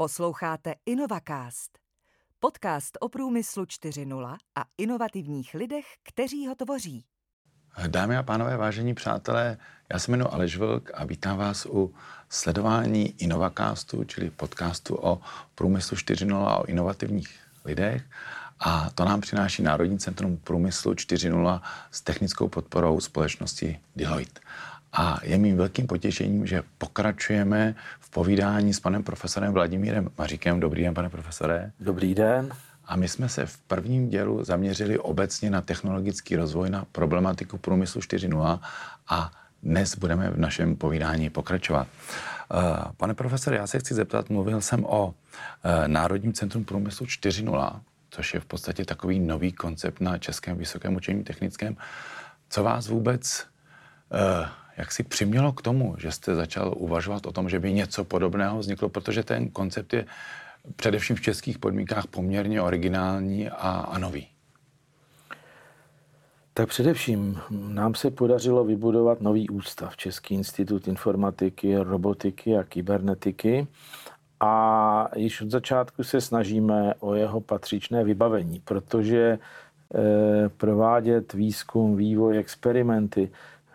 Posloucháte InnovaCast, podcast o průmyslu 4.0 a inovativních lidech, kteří ho tvoří. Dámy a pánové, vážení přátelé, já se jmenuji Aleš Vlk a vítám vás u sledování InnovaCastu, čili podcastu o průmyslu 4.0 a o inovativních lidech. A to nám přináší Národní centrum průmyslu 4.0 s technickou podporou společnosti Deloitte. A je mým velkým potěšením, že pokračujeme v povídání s panem profesorem Vladimírem Maříkem. Dobrý den, pane profesore. Dobrý den. A my jsme se v prvním dělu zaměřili obecně na technologický rozvoj, na problematiku průmyslu 4.0 a dnes budeme v našem povídání pokračovat. Eh, pane profesore, já se chci zeptat, mluvil jsem o eh, Národním centrum průmyslu 4.0, což je v podstatě takový nový koncept na Českém vysokém učení technickém. Co vás vůbec eh, jak si přimělo k tomu, že jste začal uvažovat o tom, že by něco podobného vzniklo, protože ten koncept je především v českých podmínkách poměrně originální a, a nový? Tak především nám se podařilo vybudovat nový ústav, Český institut informatiky, robotiky a kybernetiky. A již od začátku se snažíme o jeho patřičné vybavení, protože eh, provádět výzkum, vývoj, experimenty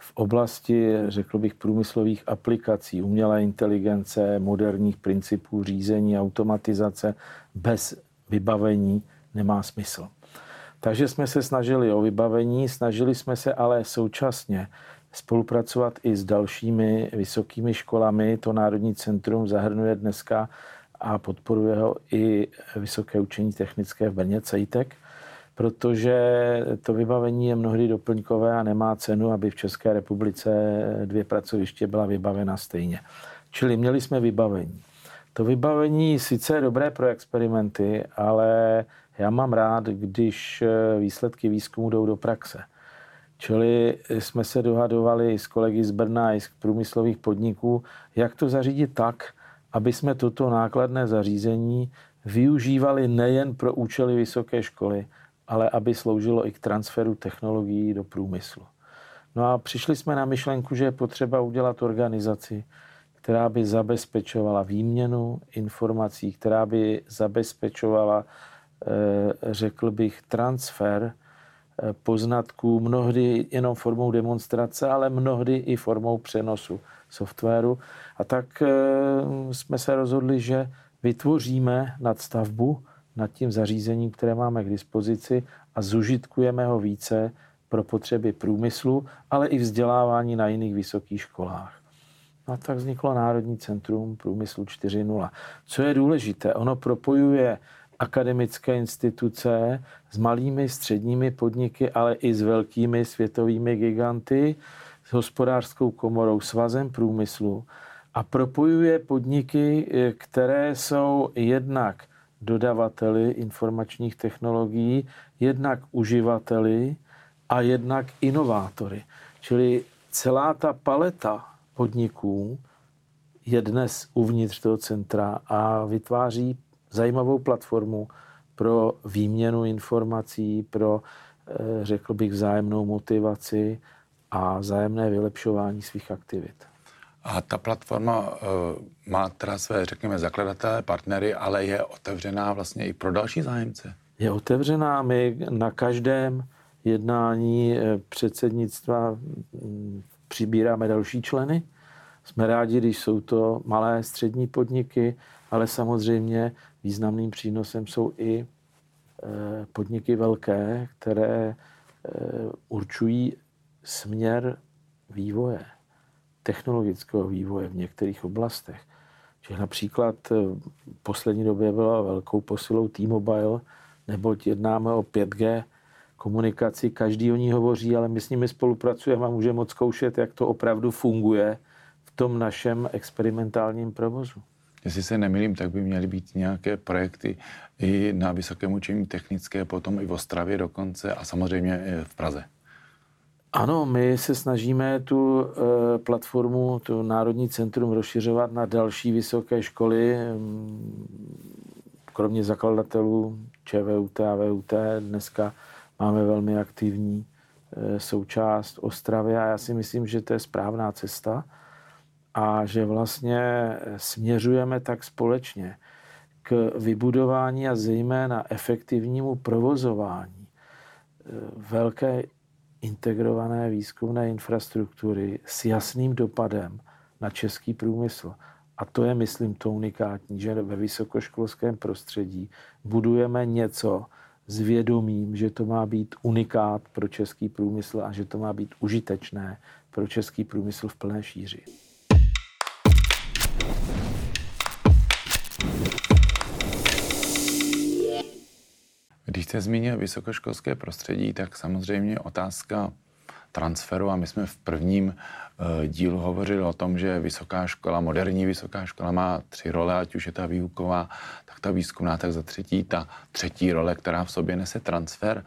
v oblasti, řekl bych, průmyslových aplikací, umělé inteligence, moderních principů řízení, automatizace bez vybavení nemá smysl. Takže jsme se snažili o vybavení, snažili jsme se ale současně spolupracovat i s dalšími vysokými školami. To Národní centrum zahrnuje dneska a podporuje ho i Vysoké učení technické v Brně CEITEC protože to vybavení je mnohdy doplňkové a nemá cenu, aby v České republice dvě pracoviště byla vybavena stejně. Čili měli jsme vybavení. To vybavení sice je dobré pro experimenty, ale já mám rád, když výsledky výzkumu jdou do praxe. Čili jsme se dohadovali s kolegy z Brna i z průmyslových podniků, jak to zařídit tak, aby jsme toto nákladné zařízení využívali nejen pro účely vysoké školy, ale aby sloužilo i k transferu technologií do průmyslu. No a přišli jsme na myšlenku, že je potřeba udělat organizaci, která by zabezpečovala výměnu informací, která by zabezpečovala, eh, řekl bych, transfer eh, poznatků, mnohdy jenom formou demonstrace, ale mnohdy i formou přenosu softwaru. A tak eh, jsme se rozhodli, že vytvoříme nadstavbu, nad tím zařízením, které máme k dispozici a zužitkujeme ho více pro potřeby průmyslu, ale i vzdělávání na jiných vysokých školách. No a tak vzniklo Národní centrum průmyslu 4.0. Co je důležité, ono propojuje akademické instituce s malými středními podniky, ale i s velkými světovými giganty, s hospodářskou komorou, svazem průmyslu a propojuje podniky, které jsou jednak dodavateli informačních technologií, jednak uživateli a jednak inovátory. Čili celá ta paleta podniků je dnes uvnitř toho centra a vytváří zajímavou platformu pro výměnu informací, pro, eh, řekl bych, vzájemnou motivaci a vzájemné vylepšování svých aktivit. A ta platforma uh, má teda své, řekněme, zakladatele, partnery, ale je otevřená vlastně i pro další zájemce. Je otevřená. My na každém jednání eh, předsednictva mm, přibíráme další členy. Jsme rádi, když jsou to malé střední podniky, ale samozřejmě významným přínosem jsou i eh, podniky velké, které určují směr vývoje technologického vývoje v některých oblastech. Že například eh, v poslední době byla velkou posilou T-Mobile, neboť jednáme o 5G komunikaci, každý o ní hovoří, ale my s nimi spolupracujeme a můžeme moc zkoušet, jak to opravdu funguje v tom našem experimentálním provozu. Jestli se nemýlím, tak by měly být nějaké projekty i na Vysokém učení technické, potom i v Ostravě dokonce a samozřejmě v Praze. Ano, my se snažíme tu e, platformu, tu Národní centrum rozšiřovat na další vysoké školy, kromě zakladatelů ČVUT a VUT. Dneska máme velmi aktivní e, součást Ostravy a já si myslím, že to je správná cesta a že vlastně směřujeme tak společně. k vybudování a zejména efektivnímu provozování eh, velké integrované výzkumné infrastruktury s jasným dopadem na český průmysl. A to je, myslím, to unikátní, že ve vysokoškolském prostředí budujeme něco s vědomím, že to má být unikát pro český průmysl a že to má být užitečné pro český průmysl v plné šíři. Když jste zmínil vysokoškolské prostředí, tak samozřejmě otázka transferu a my jsme v prvním uh, dílu hovořili o tom, že vysoká škola, moderní vysoká škola má tři role, ať už je ta výuková, tak ta výzkumná, tak za třetí ta třetí role, která v sobě nese transfer.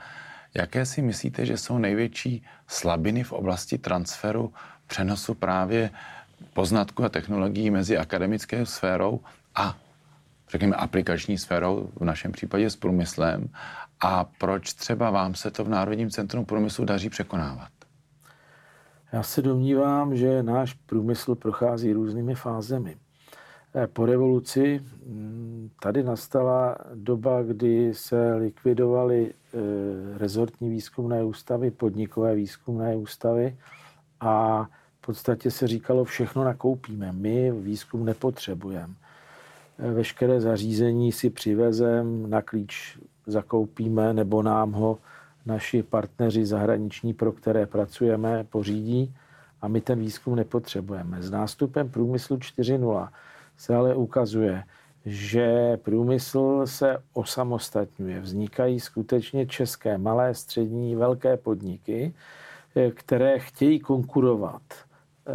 Jaké si myslíte, že jsou největší slabiny v oblasti transferu, přenosu právě poznatku a technologií mezi akademickou sférou a řekněme, aplikační sférou, v našem případě s průmyslem, a proč třeba vám se to v Národním centru průmyslu daří překonávat? Já se domnívám, že náš průmysl prochází různými fázemi. Eh, po revoluci mm, tady nastala doba, kdy se likvidovaly eh, rezortní výzkumné ústavy, podnikové výzkumné ústavy a v podstatě se říkalo, všechno nakoupíme. My výzkum nepotřebujeme. Eh, veškeré zařízení si přivezem, na klíč zakoupíme nebo nám ho naši partneři zahraniční, pro které pracujeme, pořídí a my ten výzkum nepotřebujeme. S nástupem průmyslu 4.0 se ale ukazuje, že průmysl se osamostatňuje. Vznikají skutečně české malé, střední, velké podniky, které chtějí konkurovat eh,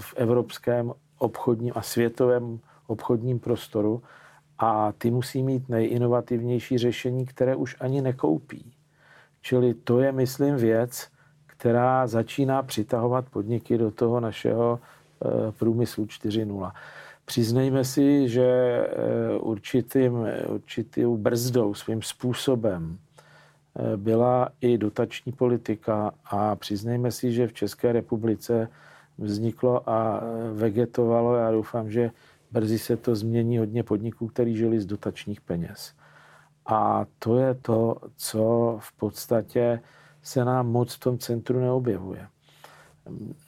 v evropském obchodním a světovém obchodním prostoru a ty musí mít nejinovativnější řešení, které už ani nekoupí. Čili to je, myslím, věc, která začíná přitahovat podniky do toho našeho eh, průmyslu 4.0. Přiznejme si, že eh, určitým, určitou brzdou svým způsobem eh, byla i dotační politika a přiznejme si, že v České republice vzniklo a vegetovalo, já doufám, že brzy se to změní hodně podniků, který žili z dotačních peněz. A to je to, co v podstatě se nám moc v tom centru neobjevuje.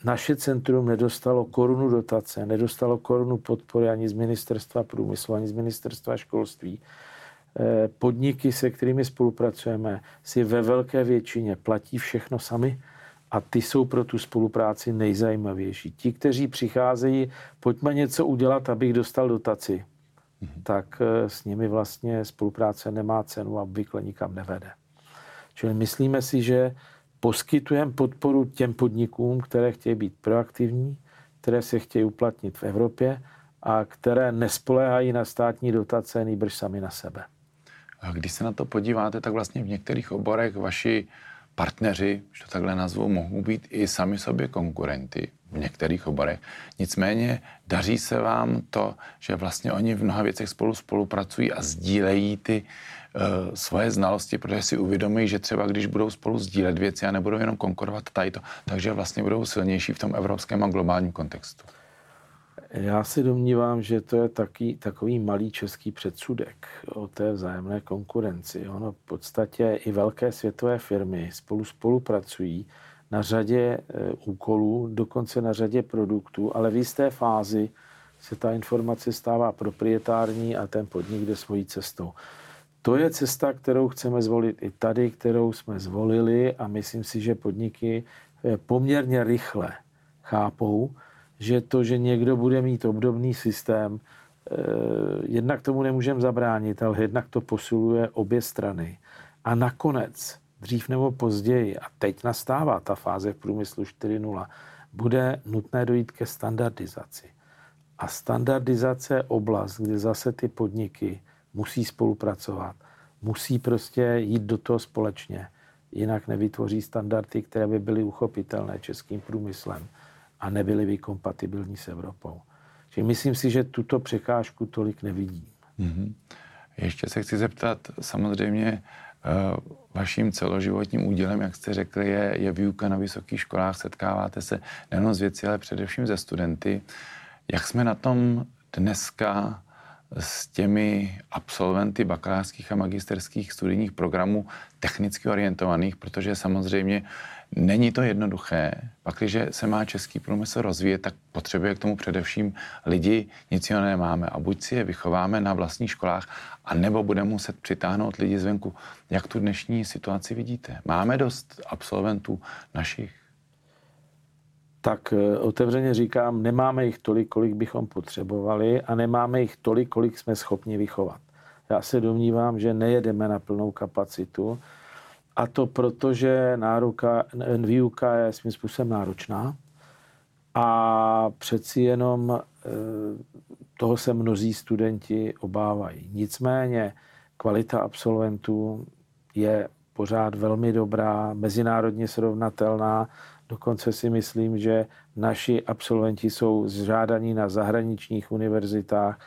Naše centrum nedostalo korunu dotace, nedostalo korunu podpory ani z ministerstva průmyslu, ani z ministerstva školství. Eh, podniky, se kterými spolupracujeme, si ve velké většině platí všechno sami a ty jsou pro tu spolupráci nejzajímavější. Ti, kteří přicházejí, pojďme něco udělat, abych dostal dotaci mm-hmm. tak eh, s nimi vlastně spolupráce nemá cenu a obvykle nikam nevede. Čili myslíme si, že poskytujeme podporu těm podnikům, které chtějí být proaktivní, které se chtějí uplatnit v Evropě a které nespoléhají na státní dotace, nýbrž sami na sebe. A když se na to podíváte, tak vlastně v některých oborech vaši partneři, že to takhle nazvu, mohou být i sami sobě konkurenty v některých oborech. Nicméně daří se vám to, že vlastně oni v mnoha věcech spolu spolupracují a sdílejí ty uh, svoje znalosti, protože si uvědomí, že třeba když budou spolu sdílet věci a nebudou jenom konkurovat tady to, takže vlastně budou silnější v tom evropském a globálním kontextu. Já si domnívám, že to je taky, takový malý český předsudek o té vzájemné konkurenci. Ono v podstatě i velké světové firmy spolu spolupracují na řadě e, úkolů, dokonce na řadě produktů, ale v jisté fázi se ta informace stává proprietární a ten podnik jde svojí cestou. To je cesta, kterou chceme zvolit i tady, kterou jsme zvolili a myslím si, že podniky e, poměrně rychle chápou, že to, že někdo bude mít obdobný systém, eh, jednak tomu nemůžeme zabránit, ale jednak to posiluje obě strany. A nakonec, dřív nebo později, a teď nastává ta fáze v průmyslu 4.0, bude nutné dojít ke standardizaci. A standardizace je oblast, kde zase ty podniky musí spolupracovat, musí prostě jít do toho společně. Jinak nevytvoří standardy, které by byly uchopitelné českým průmyslem a nebyly by kompatibilní s Evropou. Čili myslím si, že tuto překážku tolik nevidím. Mm-hmm. Ještě se chci zeptat, samozřejmě uh, vaším celoživotním údělem, jak jste řekli, je, je výuka na vysokých školách, setkáváte se nejen s věci, ale především ze studenty. Jak jsme na tom dneska s těmi absolventy bakalářských a magisterských studijních programů technicky orientovaných, protože samozřejmě není to jednoduché. Pak, když se má český průmysl rozvíjet, tak potřebuje k tomu především lidi, nic jiného nemáme. A buď si je vychováme na vlastních školách, anebo budeme muset přitáhnout lidi zvenku. Jak tu dnešní situaci vidíte? Máme dost absolventů našich tak eh, otevřeně říkám, nemáme jich tolik, kolik bychom potřebovali a nemáme jich tolik, kolik jsme schopni vychovat. Já se domnívám, že nejedeme na plnou kapacitu a to proto, že náruka, výuka je svým způsobem náročná a přeci jenom eh, toho se mnozí studenti obávají. Nicméně kvalita absolventů je pořád velmi dobrá, mezinárodně srovnatelná Dokonce si myslím, že naši absolventi jsou zžádaní na zahraničních univerzitách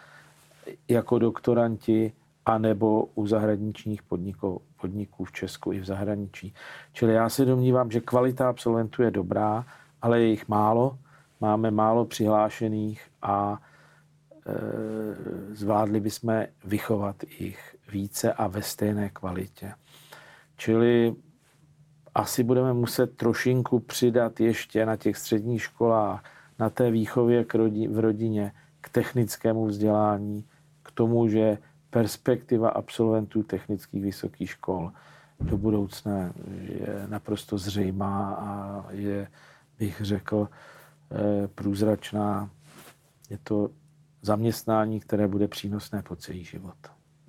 jako doktoranti anebo u zahraničních podniků, podniků v Česku i v zahraničí. Čili já si domnívám, že kvalita absolventů je dobrá, ale je jich málo. Máme málo přihlášených a e, zvládli bychom vychovat jich více a ve stejné kvalitě. Čili asi budeme muset trošinku přidat ještě na těch středních školách, na té výchově k rodi, v rodině, k technickému vzdělání, k tomu, že perspektiva absolventů technických vysokých škol do budoucna je naprosto zřejmá a je, bych řekl, eh, průzračná. Je to zaměstnání, které bude přínosné po celý život.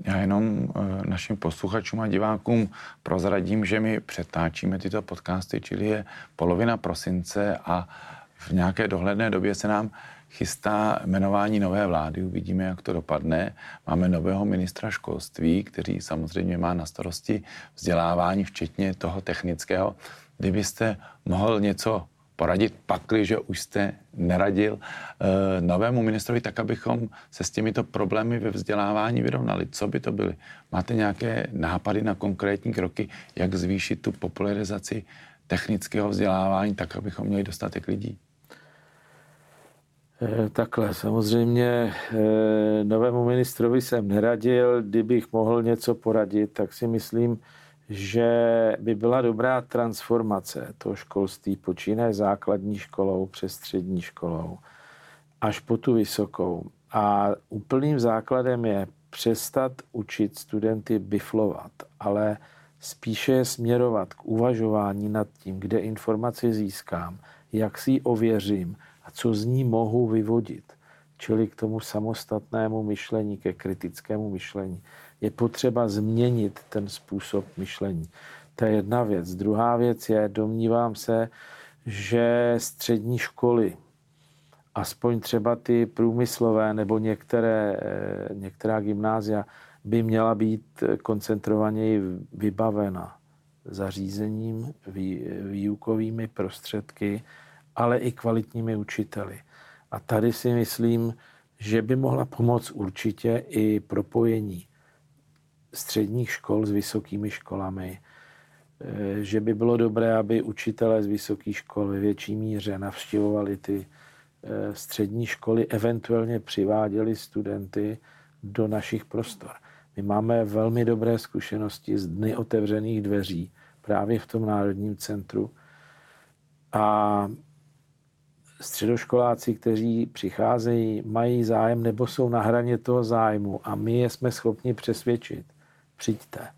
Já jenom eh, našim posluchačům a divákům prozradím, že my přetáčíme tyto podcasty, čili je polovina prosince a v nějaké dohledné době se nám chystá jmenování nové vlády. Uvidíme, jak to dopadne. Máme nového ministra školství, který samozřejmě má na starosti vzdělávání, včetně toho technického. Kdybyste mohl něco poradit, pakli, že už jste neradil e, novému ministrovi tak, abychom se s těmito problémy ve vzdělávání vyrovnali. Co by to byly? Máte nějaké nápady na konkrétní kroky, jak zvýšit tu popularizaci technického vzdělávání tak, abychom měli dostatek lidí? Eh, takhle, samozřejmě eh, novému ministrovi jsem neradil. Kdybych mohl něco poradit, tak si myslím, že by byla dobrá transformace toho školství, počínaje základní školou přes střední školou, až po tu vysokou. A úplným základem je přestat učit studenty biflovat, ale spíše je směrovat k uvažování nad tím, kde informaci získám, jak si ji ověřím a co z ní mohu vyvodit. Čili k tomu samostatnému myšlení, ke kritickému myšlení je potřeba změnit ten způsob myšlení. To je jedna věc. Druhá věc je, domnívám se, že střední školy, aspoň třeba ty průmyslové nebo některé, eh, některá gymnázia, by měla být koncentrovaněji vybavena zařízením, výukovými prostředky, ale i kvalitními učiteli. A tady si myslím, že by mohla pomoct určitě i propojení středních škol s vysokými školami, eh, že by bylo dobré, aby učitelé z vysokých škol ve větší míře navštěvovali ty eh, střední školy, eventuálně přiváděli studenty do našich prostor. My máme velmi dobré zkušenosti z dny otevřených dveří právě v tom Národním centru. A středoškoláci, kteří přicházejí, mají zájem nebo jsou na hraně toho zájmu a my je jsme schopni přesvědčit, přijďte.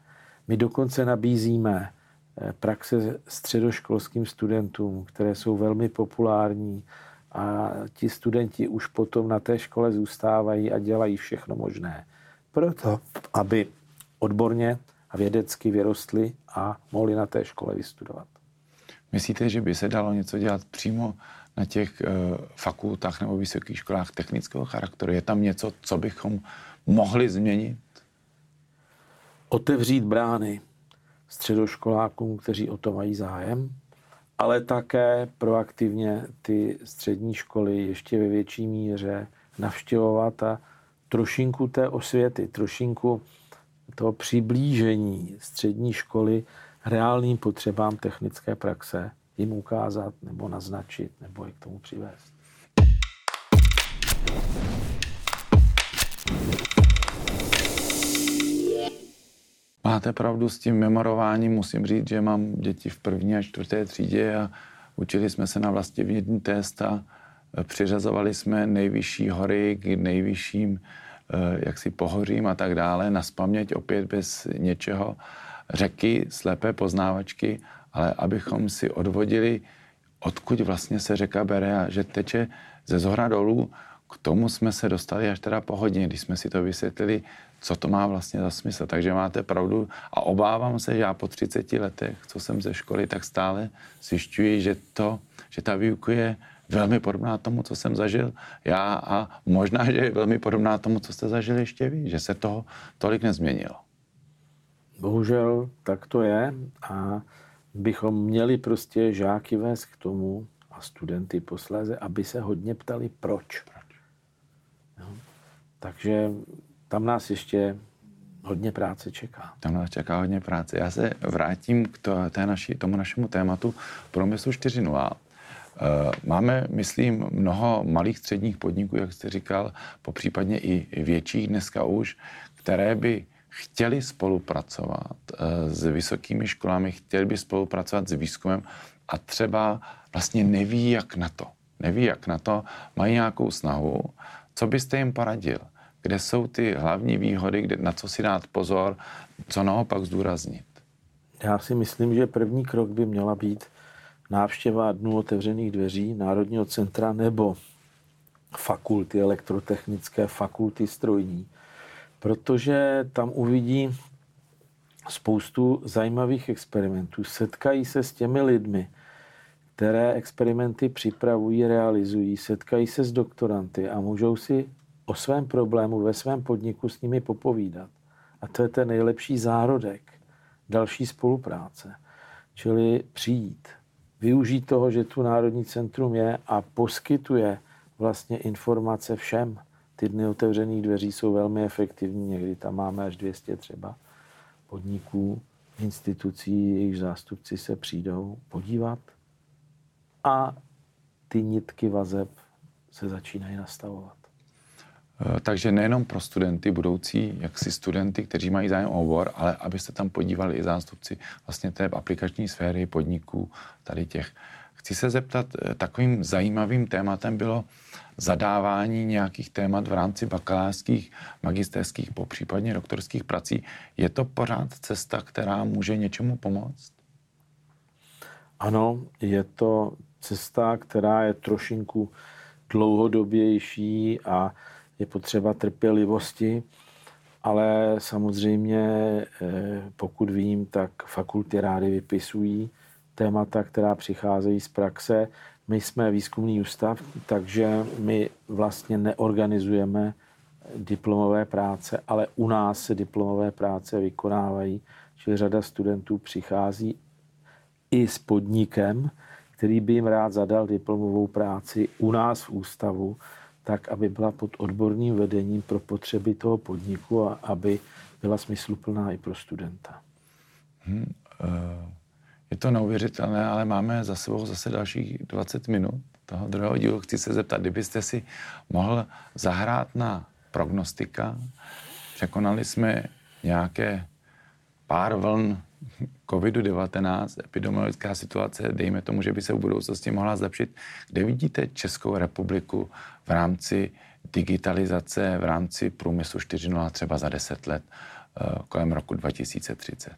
My dokonce nabízíme eh, praxe středoškolským studentům, které jsou velmi populární a ti studenti už potom na té škole zůstávají a dělají všechno možné. Proto, aby odborně a vědecky vyrostli a mohli na té škole vystudovat. Myslíte, že by se dalo něco dělat přímo na těch uh, fakultách nebo vysokých školách technického charakteru? Je tam něco, co bychom mohli změnit? otevřít brány středoškolákům, kteří o to mají zájem, ale také proaktivně ty střední školy ještě ve větší míře navštěvovat a trošinku té osvěty, trošinku to přiblížení střední školy reálným potřebám technické praxe, jim ukázat nebo naznačit nebo je k tomu přivést. Máte pravdu s tím memorováním. Musím říct, že mám děti v první a čtvrté třídě a učili jsme se na vlastně test a přiřazovali jsme nejvyšší hory k nejvyšším eh, jaksi pohořím a tak dále, na spaměť opět bez něčeho, řeky, slepé poznávačky, ale abychom si odvodili, odkud vlastně se řeka bere a že teče ze zhora dolů, k tomu jsme se dostali až teda po hodině, když jsme si to vysvětlili, co to má vlastně za smysl. Takže máte pravdu a obávám se, že já po 30 letech, co jsem ze školy, tak stále zjišťuji, že, to, že ta výuka je velmi podobná tomu, co jsem zažil já a možná, že je velmi podobná tomu, co jste zažili ještě vy, že se toho tolik nezměnilo. Bohužel tak to je a bychom měli prostě žáky vést k tomu a studenty posléze, aby se hodně ptali proč. proč? No. Takže tam nás ještě hodně práce čeká. Tam nás čeká hodně práce. Já se vrátím k to, té naší, tomu našemu tématu průmyslu 4.0. Eh, máme, myslím, mnoho malých středních podniků, jak jste říkal, popřípadně i větších dneska už, které by chtěli spolupracovat eh, s vysokými školami, chtěli by spolupracovat s výzkumem a třeba vlastně neví, jak na to. Neví, jak na to, mají nějakou snahu. Co byste jim poradil? Kde jsou ty hlavní výhody, kde, na co si dát pozor, co naopak zdůraznit? Já si myslím, že první krok by měla být návštěva dnů otevřených dveří Národního centra nebo fakulty elektrotechnické, fakulty strojní, protože tam uvidí spoustu zajímavých experimentů. Setkají se s těmi lidmi, které experimenty připravují, realizují, setkají se s doktoranty a můžou si o svém problému ve svém podniku s nimi popovídat. A to je ten nejlepší zárodek další spolupráce. Čili přijít, využít toho, že tu Národní centrum je a poskytuje vlastně informace všem. Ty dny otevřených dveří jsou velmi efektivní, někdy tam máme až 200 třeba podniků, institucí, jejich zástupci se přijdou podívat a ty nitky vazeb se začínají nastavovat. Eh, takže nejenom pro studenty, budoucí jaksi studenty, kteří mají zájem o obor, ale abyste tam podívali i zástupci vlastně té aplikační sféry podniků, tady těch. Chci se zeptat, eh, takovým zajímavým tématem bylo zadávání nějakých témat v rámci bakalářských, magisterských, popřípadně doktorských prací. Je to pořád cesta, která může něčemu pomoct? Ano, je to cesta, která je trošinku dlouhodobější a je potřeba trpělivosti, ale samozřejmě, eh, pokud vím, tak fakulty rády vypisují témata, která přicházejí z praxe. My jsme výzkumný ústav, takže my vlastně neorganizujeme diplomové práce, ale u nás se diplomové práce vykonávají, čili řada studentů přichází i s podnikem, který by jim rád zadal diplomovou práci u nás v ústavu tak, aby byla pod odborným vedením pro potřeby toho podniku a aby byla smysluplná i pro studenta. Hmm, je to neuvěřitelné, ale máme za sebou zase dalších 20 minut toho druhého dílu. Chci se zeptat, kdybyste si mohl zahrát na prognostika. Překonali jsme nějaké pár vln COVID-19, epidemiologická situace, dejme tomu, že by se v budoucnosti mohla zlepšit. Kde vidíte Českou republiku v rámci digitalizace, v rámci průmyslu 4.0 třeba za 10 let eh, kolem roku 2030?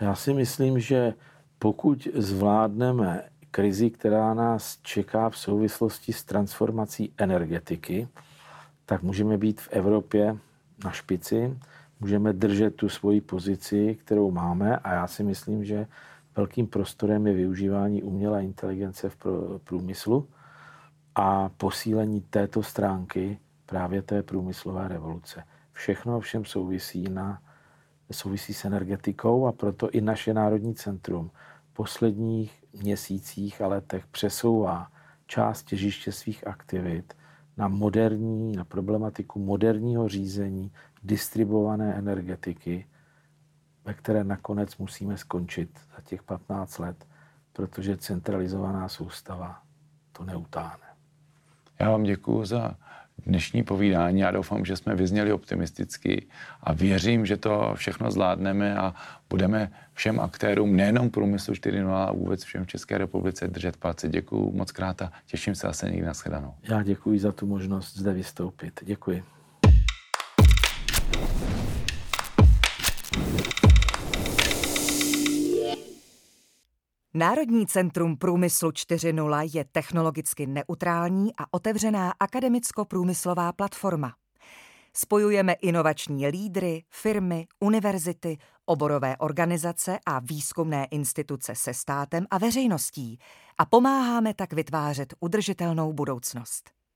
Já si myslím, že pokud zvládneme krizi, která nás čeká v souvislosti s transformací energetiky, tak můžeme být v Evropě na špici můžeme držet tu svoji pozici, kterou máme a já si myslím, že velkým prostorem je využívání umělé inteligence v průmyslu a posílení této stránky právě té průmyslové revoluce. Všechno všem souvisí, na, souvisí s energetikou a proto i naše Národní centrum v posledních měsících a letech přesouvá část těžiště svých aktivit na moderní, na problematiku moderního řízení distribuované energetiky, ve které nakonec musíme skončit za těch 15 let, protože centralizovaná soustava to neutáhne. Já vám děkuji za dnešní povídání. Já doufám, že jsme vyzněli optimisticky a věřím, že to všechno zvládneme a budeme všem aktérům, nejenom průmyslu 4.0, a vůbec všem v České republice držet palce. Děkuji moc krát a těším se zase někdy na shledanou. Já děkuji za tu možnost zde vystoupit. Děkuji. Národní centrum průmyslu 4.0 je technologicky neutrální a otevřená akademicko-průmyslová platforma. Spojujeme inovační lídry, firmy, univerzity, oborové organizace a výzkumné instituce se státem a veřejností a pomáháme tak vytvářet udržitelnou budoucnost.